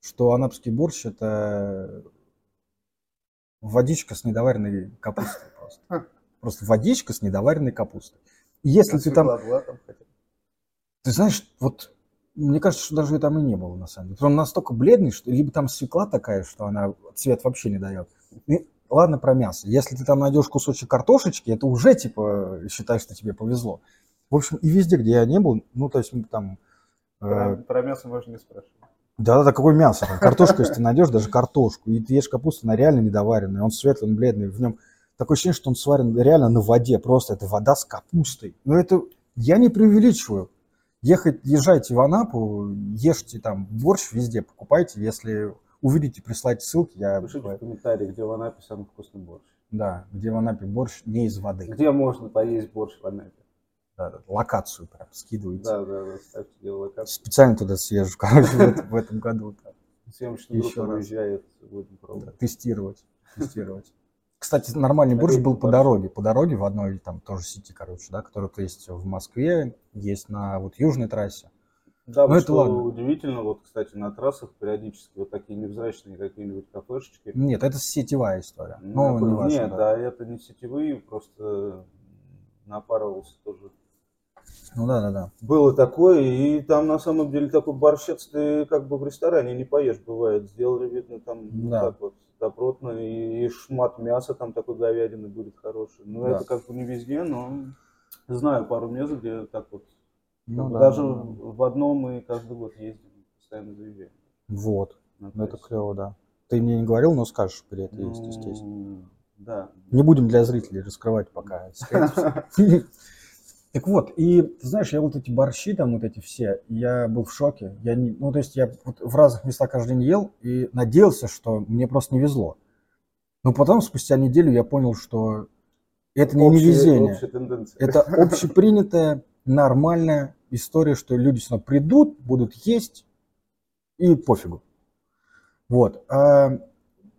что анапский борщ – это водичка с недоваренной капустой просто. Просто водичка с недоваренной капустой. И если А ты там, ты знаешь, вот мне кажется, что даже там и не было, на самом деле. Он настолько бледный, что либо там свекла такая, что она цвет вообще не дает. И ладно про мясо. Если ты там найдешь кусочек картошечки, это уже, типа, считай, что тебе повезло. В общем, и везде, где я не был, ну, то есть, там... Про, э, про мясо можно не спрашивать. да-да-да, какое мясо? Там, картошку, если ты найдешь, даже картошку, и ты ешь капусту, она реально недоваренная. Он светлый, он бледный, в нем такое ощущение, что он сварен реально на воде, просто это вода с капустой. Но это, я не преувеличиваю. Ехать, езжайте в Анапу, ешьте там борщ везде, покупайте, если увидите, присылайте ссылки, я... Пишите в комментариях, где в Анапе самый вкусный борщ. Да, где в Анапе борщ не из воды. Где можно поесть борщ в Анапе? Да, локацию прям скидывайте. Да, да, да, ставьте локацию. Специально туда съезжу, короче, в этом, году. Съемочная группа выезжает, будем пробовать. тестировать, тестировать. Кстати, нормальный борщ был по дороге, по дороге в одной там тоже сети, короче, да, которая вот есть в Москве, есть на вот южной трассе. Да, Ну, вот это ладно. удивительно, вот, кстати, на трассах периодически вот такие невзрачные какие-нибудь кафешечки. Нет, это сетевая история. Ну, Ну, не важно, Нет, да. да, это не сетевые, просто напарывался тоже. Ну да, да, да. Было такое, и там на самом деле такой борщец ты как бы в ресторане не поешь, бывает. Сделали, видно, там вот Да. так вот добротно, и, и шмат мяса там такой говядины будет хороший. Ну, Да. это как бы не везде, но знаю пару мест, где так вот. Ну, да, даже да, да. в одном мы каждый год ездим, постоянно заезжаем. Вот, ну это клево, да. Ты мне не говорил, но скажешь, где это есть, естественно. Ну, Да. Не будем для зрителей раскрывать пока. Так вот, и ты знаешь, я вот эти борщи там, вот эти все, я был в шоке. Я не, ну, то есть я вот в разных местах каждый день ел и надеялся, что мне просто не везло. Но потом, спустя неделю, я понял, что это не Общая- невезение. общая. Это общепринятая, нормальная история, что люди сюда придут, будут есть и пофигу. Вот. А,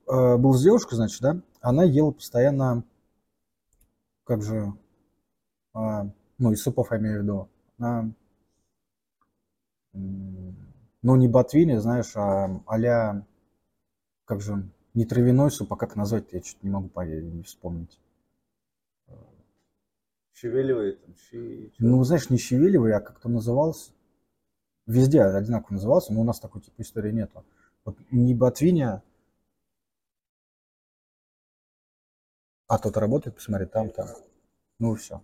а, был с девушкой, значит, да, она ела постоянно, как же, а, ну, из супов я имею в виду, а, м, ну, не ботвини, знаешь, а а-ля, как же, не травяной суп, а как назвать я что-то не могу понять, не вспомнить. Шевеливые там, щи. Ну, знаешь, не щавелевый, а как-то назывался. Везде одинаково назывался, но у нас такой типа истории нету. Вот не ботвиня, а тот работает, посмотри, там, там. Ну, все.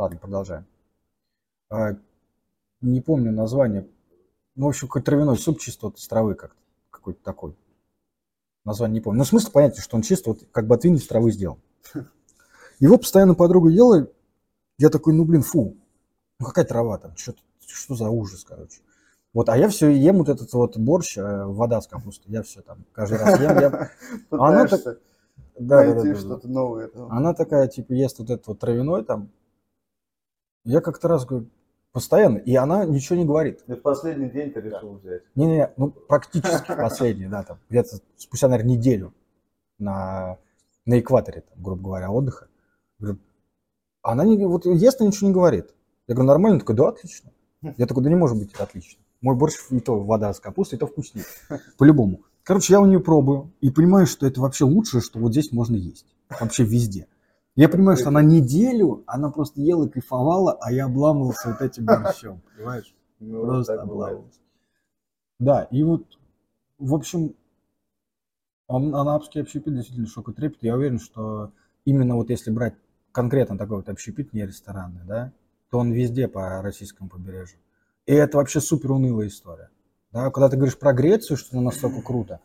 Ладно, продолжаем. А, не помню название. Ну, в общем, какой-то травяной суп чисто вот из травы как какой-то такой. Название не помню. Но смысл понятен, что он чисто вот как ботвин из травы сделан. Его постоянно подруга ела. Я такой, ну, блин, фу. Ну, какая трава там? Что, что за ужас, короче. Вот, а я все ем вот этот вот борщ, э, вода с капустой. Я все там каждый раз ем. я- она так- Да, да, да, да. что-то новое. там. Она такая, типа, ест вот этот вот травяной там. Я как-то раз говорю, постоянно. И она ничего не говорит. И в последний день ты решил взять. Не-не, ну, практически последний, да, там, где-то спустя, наверное, неделю на, на экваторе, там, грубо говоря, отдыха. Говорю, она не, вот ест, ничего не говорит. Я говорю, нормально? Такой, да, отлично. Я такой, да не может быть это отлично. Мой борщ и то вода с капустой, и то вкуснее. По-любому. Короче, я у нее пробую и понимаю, что это вообще лучшее, что вот здесь можно есть. Вообще везде. Я понимаю, что она неделю, она просто ела, кайфовала, а я обламывался вот этим борщом. Понимаешь? Ну, Просто обламывался. Да, и вот, в общем, ан- анапский общепит действительно шок и трепет. Я уверен, что именно вот если брать конкретно такой вот общепит, не ресторанный, да, то он везде по российскому побережью. И это вообще супер унылая история. Да, когда ты говоришь про Грецию, что это настолько круто,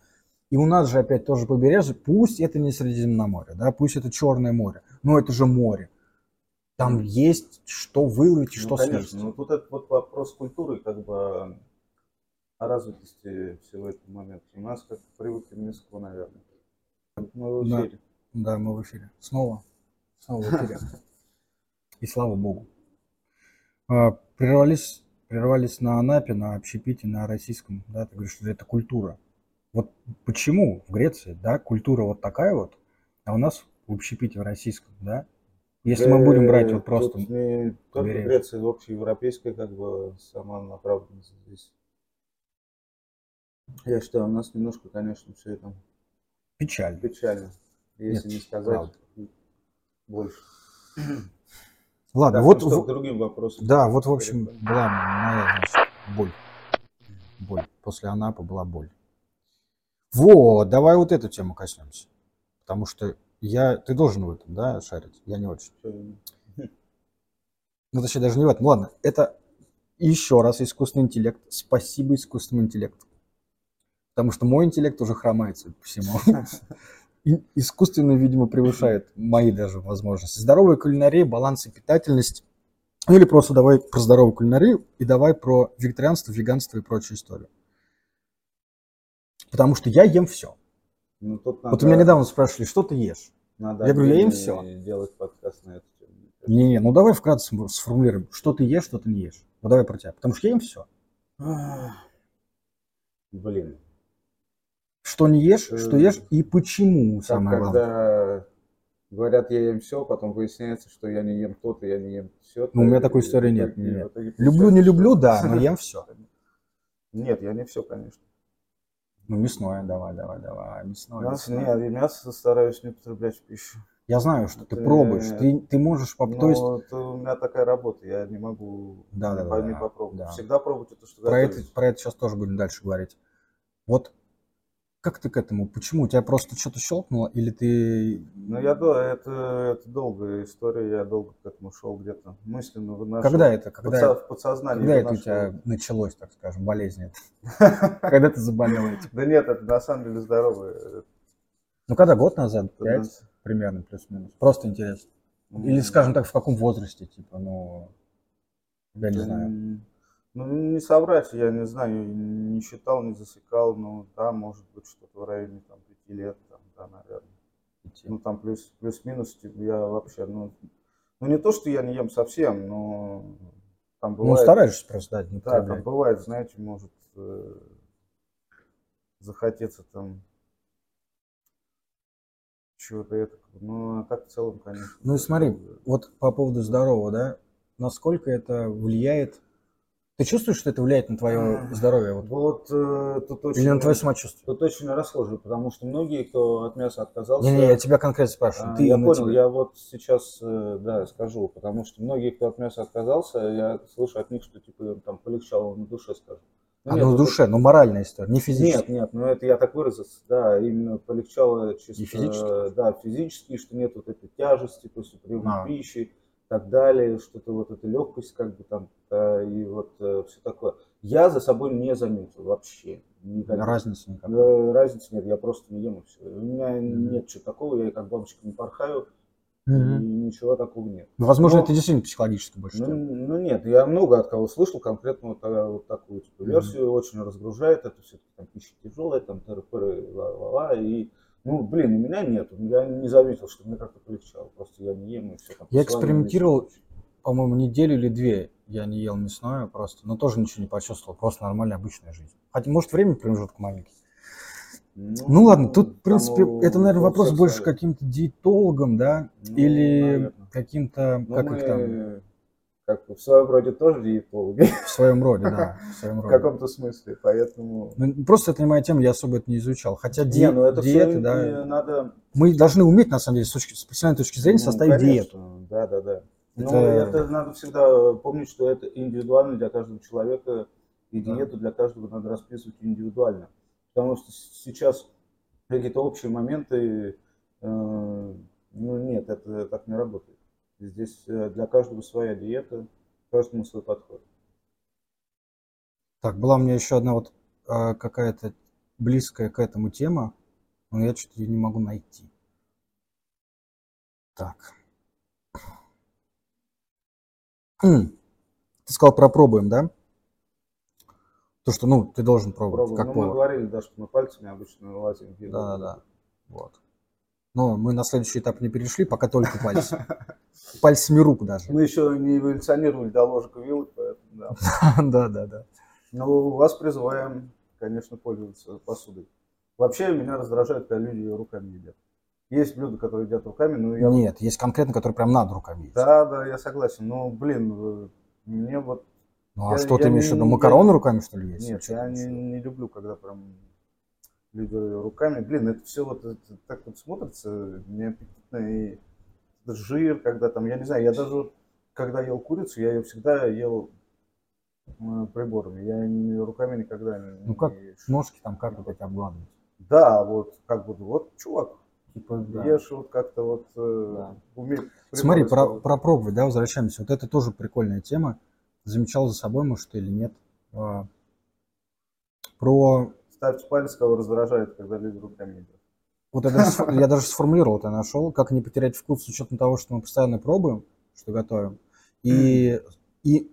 и у нас же опять тоже побережье, пусть это не Средиземноморье, да, пусть это Черное море, но это же море. Там есть что выловить и Ну, что конечно. съесть. Ну, тут это вот вопрос культуры, как бы о развитости всего этого момента. У нас как привыкли низко, наверное. Мы в Да. эфире. Да, мы в эфире. Снова. Снова в эфире. И слава богу. А, Прервались, прервались на Анапе, на общепите, на российском. Да, ты говоришь, что это культура. Вот почему в Греции, да, культура вот такая вот, а у нас в общепите в российском, да? Если мы будем брать вот просто... Тут не только. Греция, общеевропейская как бы сама направленность здесь. Я считаю, у нас немножко, конечно, все это Печаль. печально. Если Нет, не сказать правда. больше. Ладно, Так, вот, ну в- другим вопросам. да, вот, в общем, была моя, значит, боль. Боль. После Анапы была боль. Вот, давай вот эту тему коснемся. Потому что я, ты должен в этом, да, шарить? Я не очень. Ну, точнее, даже не в этом. Ладно, это еще раз искусственный интеллект. Спасибо искусственному интеллекту. Потому что мой интеллект уже хромает, судя по всему. И искусственный, видимо, превышает мои даже возможности. Здоровая кулинария, баланс и питательность. Ну, Или просто давай про здоровую кулинарию и давай про вегетарианство, веганство и прочую историю. Потому что я ем все. Ну, тут Вот у надо- меня недавно спрашивали, что ты ешь? Надо я говорю, я им отдельный делать подкаст на эту тему. Не-не, ну давай вкратце сформулируем, что ты ешь, что ты не ешь. Вот давай про тебя. Потому что я ем все. Блин. Что не ешь, что Э, ешь и почему, Как самое главное. когда говорят, я ем все, потом выясняется, что я не ем то-то, я не ем все. Ну, у меня такой истории нет, нет. Люблю, не люблю, да, но ем все. Нет, я не все, конечно. Ну, мясное, давай, давай, давай, мясное. Мясо, мясное. нет, я мясо стараюсь не употреблять в пищу. Я знаю, что ты Ты- пробуешь, ты, ты можешь, поп- то есть Но это у меня такая работа, я не могу Да, не, да, не да, попробовать. да. Всегда пробовать это, что про это, про это сейчас тоже будем дальше говорить. Вот как ты к этому? Почему? У тебя просто что-то щелкнуло, или ты... Ну, я это, это долгая история, я долго к этому шел где-то мысленно выношу. Когда это? Когда, Подса- в подсознании когда это у тебя началось, так скажем, болезнь? Когда ты заболел этим? Да нет, это на самом деле здоровое. Ну, когда? Год назад? Пять? Примерно, плюс-минус. Просто интересно. Или, скажем так, в каком возрасте, типа, ну... Я не знаю. Ну, не соврать, я не знаю, не считал, не засекал, но да, может быть, что-то в районе там пяти лет, там, да, наверное. Ну, там плюс, плюс-минус, типа, я вообще, ну, ну, не то, что я не ем совсем, но там Ну, бывает... стараешься просто, да, не Да, там бывает, знаете, может э, захотеться там чего-то это, ну, а так в целом, конечно. Ну и смотри, вот по поводу здорового, да, насколько это влияет? Ты чувствуешь, что это влияет на твое здоровье? Вот, Вот э, тут очень... или на твое самочувствие? Тут очень расхожий, потому что многие, кто от мяса отказался... Не-не, я тебя конкретно спрашиваю. а, Ты я на понял, тебя. я вот сейчас, э, да, скажу, потому что многие, кто от мяса отказался, я слышу от них, что типа им там полегчало на душе, скажем. А, нет, ну, в вот душе, ну, моральная история, не Нет, физически. нет, ну это я так выразился, да, именно полегчало чисто, И физически? да, физически, что нет вот этой тяжести после приема А. пищи так далее, что-то вот эта легкость как бы там, да, и вот все такое. Я за собой не заметил вообще. никаких. Разницы никакой. Да, разницы нет, я просто не ем и все. У меня Мгм. нет чего такого, я как бабочка не порхаю, и Мгм. ничего такого нет. Ну, возможно, Но- это действительно психологически больше. Ну, ну нет, я много от кого слышал конкретно вот, та- вот такую типа, версию, очень разгружает, это все-таки там пища тяжелая, там тыры ла-ла-ла, и ну, блин, у меня нет, я не заметил, что мне как-то полегчало, просто я не ем и все. Там, Я экспериментировал. По-моему, неделю или две я не ел мясное просто, но тоже ничего не почувствовал, просто нормальная обычная жизнь. Хотя, может, время промежуток маленький. Ну ладно, тут, в принципе, это, наверное, вопрос больше каким-то диетологом, да, Ну, или каким-то, Ну, как мы, их там, как бы в своем роде тоже диетологи, в своем роде, да, в своем в роде. каком-то смысле, поэтому... Ну, просто это не моя тема, я особо это не изучал. Хотя ди- Не, ну это диеты, да, надо мы должны уметь, на самом деле, с, точки, с профессиональной точки зрения, Ну, составить диету. конечно, Да, да, да. Но Это- это надо всегда помнить, что это индивидуально для каждого человека, и Да. диету для каждого надо расписывать индивидуально. Потому что сейчас какие-то общие моменты, э, ну нет, это так не работает. Здесь э, для каждого своя диета, каждому свой подход. Так, была у меня еще одна вот а, какая-то близкая к этому тема, но я что-то ее не могу найти. Так. М, Ты сказал про пробуем, да? То, что, ну, ты должен пробовать, Пробуем. как Ну, мы говорили, да, что мы пальцами обычно лазим. где Да, да, да. Вот. Но мы на следующий этап не перешли, пока только пальцы. Пальцами рук даже. Мы еще не эволюционировали до ложек и вилок, поэтому да. Да, да, да. Ну, вас призываем, конечно, пользоваться посудой. Вообще меня раздражает, когда люди руками едят. Есть блюда, которые едят руками, но я... Нет, есть конкретно, который прям надо руками есть. Да, да, я согласен. Но, блин, э, мне вот... Ну а Я- что ты имеешь в виду? я- Макароны руками, что ли, есть? Нет, я не люблю, когда прям люди руками. Блин, это все вот это так вот смотрится неаппетитно и жир, когда там, я не знаю, я даже когда ел курицу, я ее всегда ел э, приборами. Я руками никогда не... Ну как не- Ножки там как вот эти обгладывать? Да, вот как бы, вот, чувак, Типа, да. ешь вот как-то вот э, Да. умей Смотри, про, про пробовать, да, возвращаемся. Вот это тоже прикольная тема. Замечал за собой, может, или нет. А, Про Ставьте палец, кого раздражает, когда люди руками едят. Вот я даже, я даже сформулировал это нашел, как не потерять вкус с учетом того, что мы постоянно пробуем, что готовим. И, и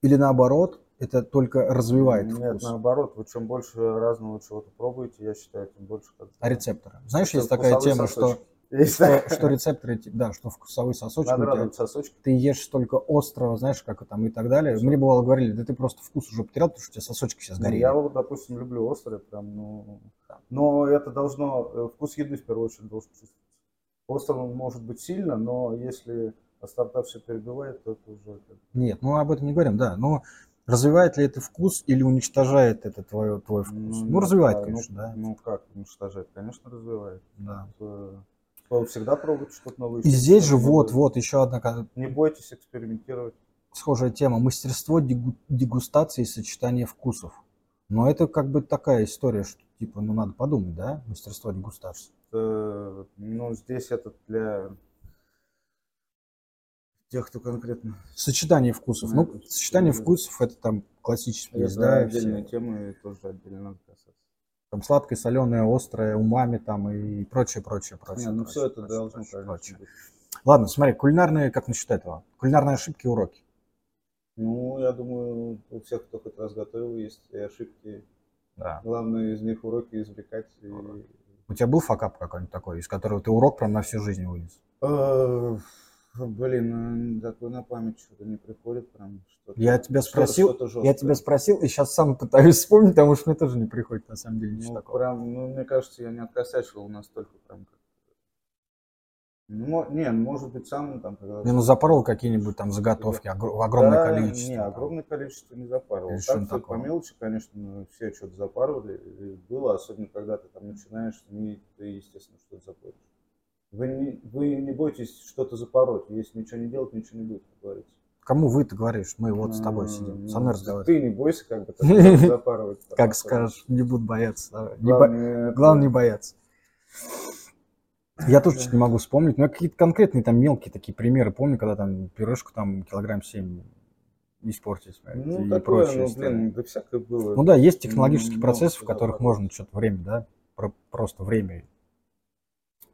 или наоборот, это только развивает Нет, вкус. наоборот, вы чем больше разного чего-то пробуете, я считаю, тем больше как А рецепторы. Знаешь, Что есть такая тема, что, сосочек. Есть что, что рецепторы, да, что вкусовой сосочек, Надо радовать сосочки. ты ешь столько острого, знаешь, как там и так далее. Мне бывало говорили, да ты просто вкус уже потерял, потому что у тебя сосочки все Ну, сгорели. Я вот, допустим, люблю острое, прям, ну, но это должно, э, вкус еды в первую очередь должен чувствоваться. Острым может быть сильно, но если острота все перебивает, то это уже Нет, ну об этом не говорим, да. Но развивает ли это вкус или уничтожает это твой, твой вкус? Ну, нет, развивает, а, конечно, ну, да. Ну как уничтожает? Конечно, развивает. да. Э, Всегда пробуйте что-то новое. И здесь же вот, вот еще одна Не бойтесь экспериментировать. схожая тема. Мастерство дегу- дегустации и сочетания вкусов. Но это как бы такая история, что типа, ну надо подумать, да, мастерство дегустации. Э, Ну, здесь это для тех, кто конкретно. Сочетание вкусов. Ну, сочетание вкусов это там классические, есть, Это да, отдельная все. тема и тоже отдельно надо касаться. Там сладкое, соленое, острое, умами там и прочее, прочее, прочее. Не, ну прочее, все это прочее, должно, прочее, прочее. быть. Ладно, смотри, кулинарные, как насчет этого? Кулинарные ошибки уроки. Ну, я думаю, у всех, кто хоть раз готовил, есть и ошибки. Да. Главное из них уроки извлекать. И... У тебя был факап какой-нибудь такой, из которого ты урок прям на всю жизнь вынес? Блин, ну, такой на память что-то не приходит прям. Что-то, Я тебя что-то- спросил, что-то я жесткое. тебя спросил, и сейчас сам пытаюсь вспомнить, потому что мне тоже не приходит на самом деле ничего Ну, такого. прям, ну, мне кажется, я не откосячил настолько прям как... Ну, не, может быть, сам там, когда... Не, ну запорол какие-нибудь там заготовки огр- в огромное Да, количество. Не, огромное количество не запарывал. Или Так, такого. по мелочи, конечно, ну, все что-то запарывали. И было, особенно когда ты там начинаешь, не, ты, естественно, что-то запоришь. Вы не, вы не бойтесь что-то запороть. Если ничего не делать, ничего не будет, как говорится. Кому вы ты говоришь? Мы вот с тобой сидим, ну, со мной разговариваем. Ты не бойся, как бы, так запарывать. Как скажешь, не буду бояться. Главное, это- не бояться. Я тоже что-то не могу вспомнить, но какие-то конкретные там мелкие такие примеры помню, когда там пюрешку там килограмм 7 испортить. Ну, и такое, прочие ну, блин, да всякое было. Ну да, есть технологические М, процессы, в которых можно что-то время, да, про- просто время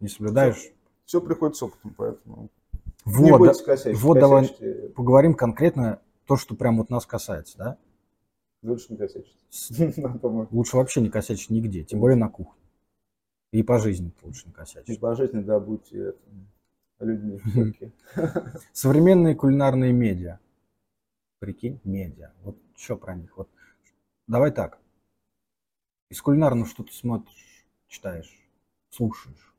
не соблюдаешь. Все приходит с опытом, поэтому не Вот, да- косячить. вот давай- косячьте, поговорим конкретно то, что прям вот нас касается, да? Лучше не косячить. Лучше вообще не косячить нигде, тем более на кухне. И по жизни лучше не И косячить. по жизни, да, будьте людьми. Современные кулинарные медиа. Прикинь, медиа. Вот что про них? Вот давай так. Из кулинарного что ты смотришь, читаешь, слушаешь?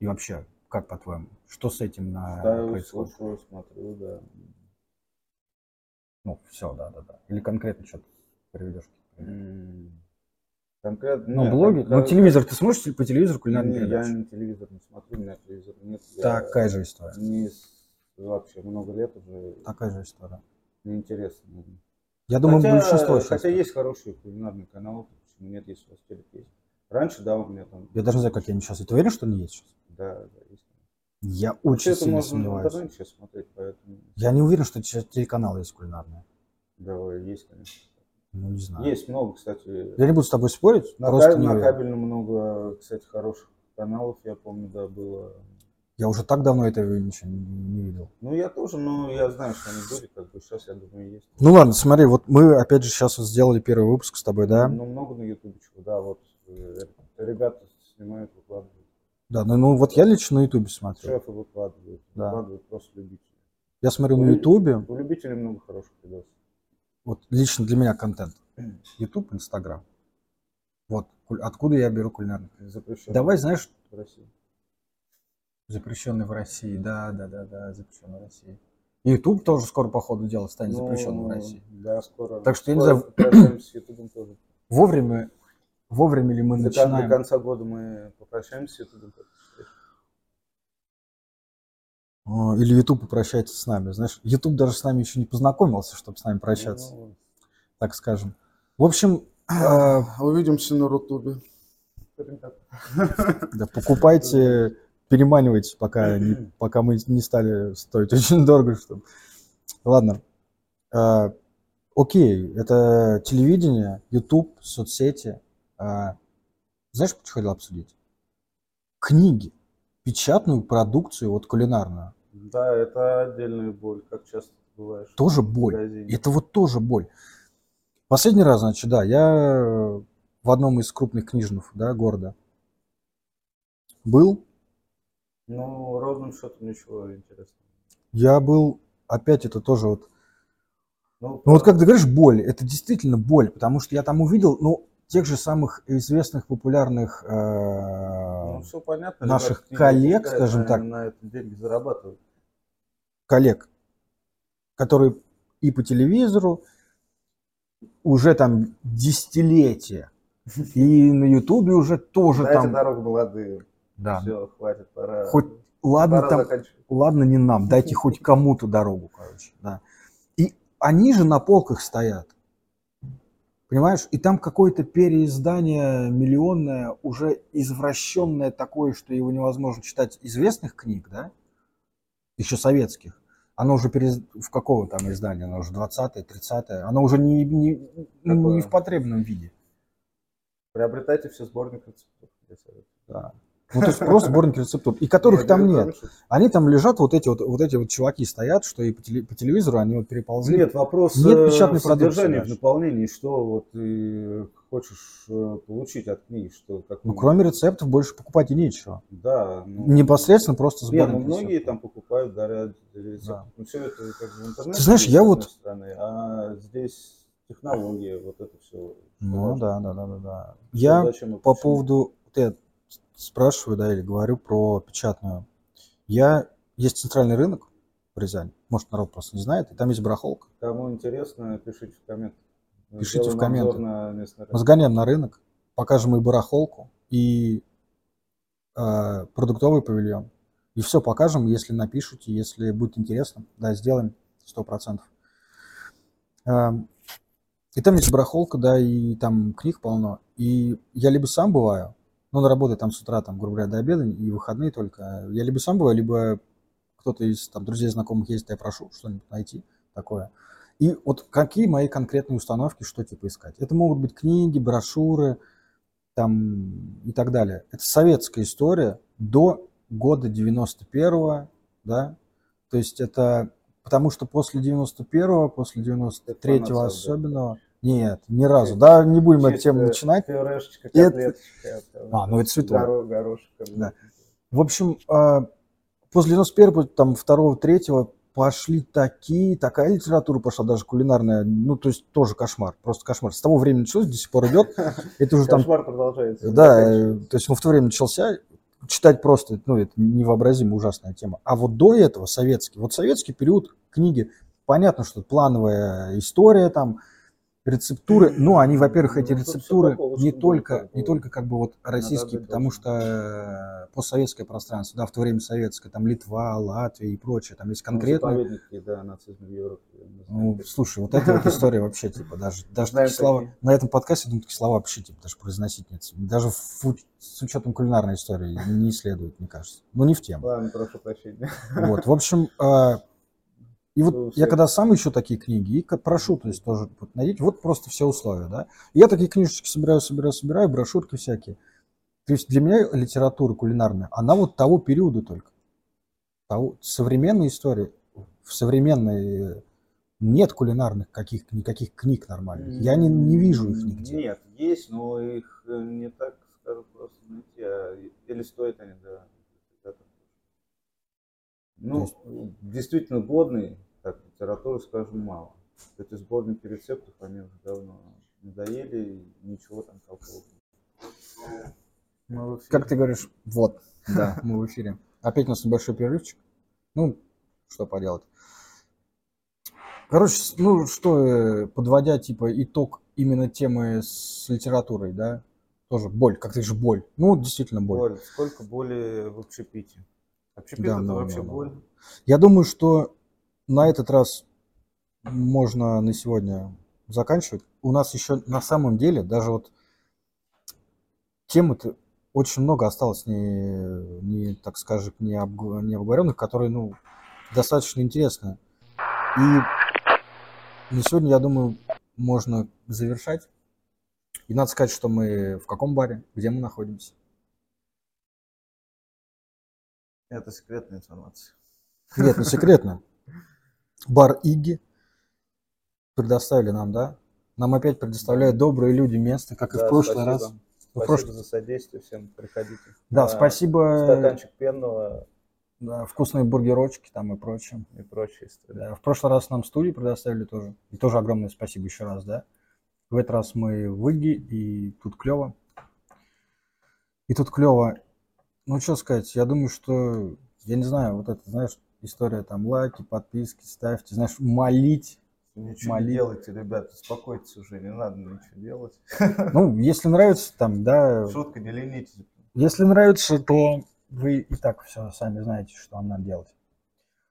И вообще, как по-твоему, что с этим на Читаю, происходит? слушаю, смотрю, да. Ну, все, да, да, да. Или конкретно что-то приведешь? М, Конкретно. Ну, нет, блоги. Ну, телевизор, ты смотришь по телевизору кулинарные Не, я передачи? не телевизор не смотрю, у меня телевизора нет. я Такая же история. Не вообще много лет уже Такая же история. неинтересно. Я думаю, хотя, большинство сейчас. хотя есть хорошие кулинарные каналы, почему нет, если у вас телек есть. Раньше, да, у меня там. Я даже не знаю, как они сейчас. Ты уверен, что не есть сейчас? Да, да, есть. Я Вообще очень это сильно можно сомневаюсь. сейчас смотреть, поэтому. Я не уверен, что сейчас телеканалы есть кулинарные. Да, есть, конечно. Ну, не знаю. Есть много, кстати. Я не буду с тобой спорить, На, просто кабель- не на уверен. кабельном много, кстати, хороших каналов, я помню, да, было. Я уже так давно этого ничего не, не видел. Ну, я тоже, но я знаю, что они были, как бы сейчас, я думаю, есть. Ну ладно, смотри, вот мы опять же сейчас вот сделали первый выпуск с тобой, да? Ну, много на ютубе чего, да, вот ребята снимают, выкладывают. Да, ну, ну вот я лично на ютубе смотрю. Шефы выкладывают, Да. выкладывают просто любители. Я смотрю на Ну, ютубе, У любителей много хороших видосов. вот лично для меня контент. Ютуб, Инстаграм. Вот откуда я беру кулинарный. Запрещенных Давай, знаешь, в России. запрещенный в России, да, да, да, да, запрещенный в России. Ютуб тоже скоро по ходу дела станет запрещенным в Ну, России. Да, скоро. Так что я не скоро знаю. с Ютубом тоже. Вовремя, вовремя ли мы До, кон- до начинаем? конца года мы попрощаемся с считаешь? О, Или YouTube попрощается с нами. Знаешь, YouTube даже с нами еще не познакомился, чтобы с нами прощаться, Ну, так скажем. В общем, э, Увидимся на Рутубе. да, покупайте, переманивайте, пока, не- пока мы не стали стоить очень дорого. Чтобы... Ладно. Э, окей, это телевидение, YouTube, соцсети. Э, знаешь, что хотел обсудить? Книги, печатную продукцию, вот кулинарную. Да, это отдельная боль, как часто ты бываешь. Тоже боль. Это вот тоже боль. Последний раз, значит, да, я в одном из крупных книжных да, города был. Ну, ровным счетом ничего интересного. Я был, опять это тоже вот, Ну, ну вот как ты говоришь, боль, это действительно боль, потому что я там увидел, ну, тех же самых известных, популярных э, Ну, все понятно. наших книги коллег, скажем так. На этом деньги зарабатывают. коллег, которые и по телевизору уже там десятилетия, и на Ютубе уже тоже Дайте там, дорогу молодые. да, Все, хватит, пора. Хоть ладно пора там, заканчивать. ладно не нам, дайте хоть кому-то дорогу, короче, да. И они же на полках стоят, понимаешь? И там какое-то переиздание миллионное, уже извращенное такое, что его невозможно читать известных книг, да, еще советских. Оно уже перез... в какого там издания? Оно уже 20-е, 30-е. Оно уже не, не, не в потребном виде. Приобретайте все сборник рецептов. Да. Ну, то есть просто сборники рецептур, и которых Нет, там ну, нет. Они там лежат, вот эти вот, вот эти вот чуваки стоят, что и по, теле- по телевизору они вот переползли. Нет, вопрос Нет э, печатной продукции в наполнении, что вот ты хочешь э, получить от книги, что как Ну, кроме рецептов больше покупать и нечего. Да. ну, Непосредственно просто Не, сборник ну многие рецептов. там покупают, дарят рецепты. Да. Ну, все это как бы в интернете. Ты знаешь, я вот- стороны, а здесь технология, вот это все. Ну, да, да, да, да, да. Я по поводу, вот спрашиваю, да, или говорю про печатную. Я, есть центральный рынок в Рязани, может, народ просто не знает, и там есть барахолка. Кому интересно, пишите в комментах. Мы Пишите в комменты. Мы сгоняем на рынок, покажем и барахолку, и э, продуктовый павильон. И все покажем, если напишите, если будет интересно, да, сделаем 100%. Эм, И там есть барахолка, да, и там книг полно. И я либо сам бываю, ну, на работе там с утра, там, грубо говоря, до обеда, и выходные только. Я либо сам бываю, либо кто-то из там, друзей, знакомых есть, я прошу что-нибудь найти такое. И вот какие мои конкретные установки, что типа искать? Это могут быть книги, брошюры там, и так далее. Это советская история до года 91-го, да, то есть это потому что после 91-го, после 93-го фанат особенного, нет, ни разу, да, не будем эту тему начинать. Пюрешечка, Это- котлеточка, там, А, ну это святое. горо- горошком. Да. В общем, э, после 91-го, там, 2 3 пошли такие, такая литература пошла, даже кулинарная, ну, то есть тоже кошмар, просто кошмар. С того времени началось, до сих пор идет. Это уже там, Кошмар продолжается. да, э, то есть, ну, в то время начался, читать просто, ну, это невообразимо ужасная тема. А вот до этого советский, вот советский период книги, понятно, что плановая история там, рецептуры, но они, во-первых, эти Ну, рецептуры не только, не только как бы вот российские, потому что э, постсоветское пространство, да, в то время советское, там Литва, Латвия и прочее, там есть Ну, конкретные. да, в Европе. Ну, слушай, вот эта вот история вообще, типа, даже, даже такие слова, на этом подкасте, думаю, такие слова вообще, типа, даже произносить нет. Даже с учетом кулинарной истории не исследуют, мне кажется. Ну, не в тему. Ладно, прошу прощения. Вот, в общем, а, и вот Ну, я когда сам ищу такие книги, и прошу, то есть тоже вот найдите, вот просто все условия, да. И Я такие книжечки собираю, собираю, собираю, брошюрки всякие. То есть для меня литература кулинарная, она вот того периода только. Того, современной истории, в современной нет кулинарных каких никаких книг нормальных. Я не, не вижу их нигде. Нет, есть, но их э, не так, скажем, просто найти. а Или стоят они, да. Ну, То действительно годный, так, литературы, скажем, мало. Эти сборники рецептов, они уже давно надоели, и ничего там толкового. нет. Как ты говоришь, вот, да, мы в эфире. Опять у нас небольшой перерывчик. Ну, что поделать. Короче, ну что, э, подводя типа итог именно темы с литературой, да, тоже боль, как ты же боль. Ну, действительно боль. Боль. Сколько боли в общепите? Общепит Да, это много, вообще много. боль. Я думаю, что на этот раз можно на сегодня заканчивать. У нас еще на самом деле даже вот темы-то очень много осталось не, не так скажем, не, обг- не обговоренных, которые, ну, достаточно интересные. И на сегодня, я думаю, можно завершать. И надо сказать, что мы в каком баре, где мы находимся. Это секретная информация. Нет, не секретно. Бар Иги предоставили нам, да? Нам опять предоставляют добрые люди место, как и Да, в прошлый спасибо. раз. В Спасибо прошлый- за содействие всем, приходите. Да, На спасибо. Стаканчик пенного Да, вкусные бургерочки там и прочее. и прочие истории. Да, в прошлый раз нам студию предоставили тоже. И тоже огромное спасибо еще раз, да. В этот раз мы в Иги, и тут клево. И тут клево. Ну, что сказать, я думаю, что, я не знаю, вот это, знаешь, история там лайки, подписки, ставьте, знаешь, молить. Ничего Молитв. не делайте, ребята, успокойтесь уже, не надо ничего делать. Ну, если нравится, там, да, Шутка, не ленитесь. Если нравится, то вы и так все сами знаете, что вам надо делать.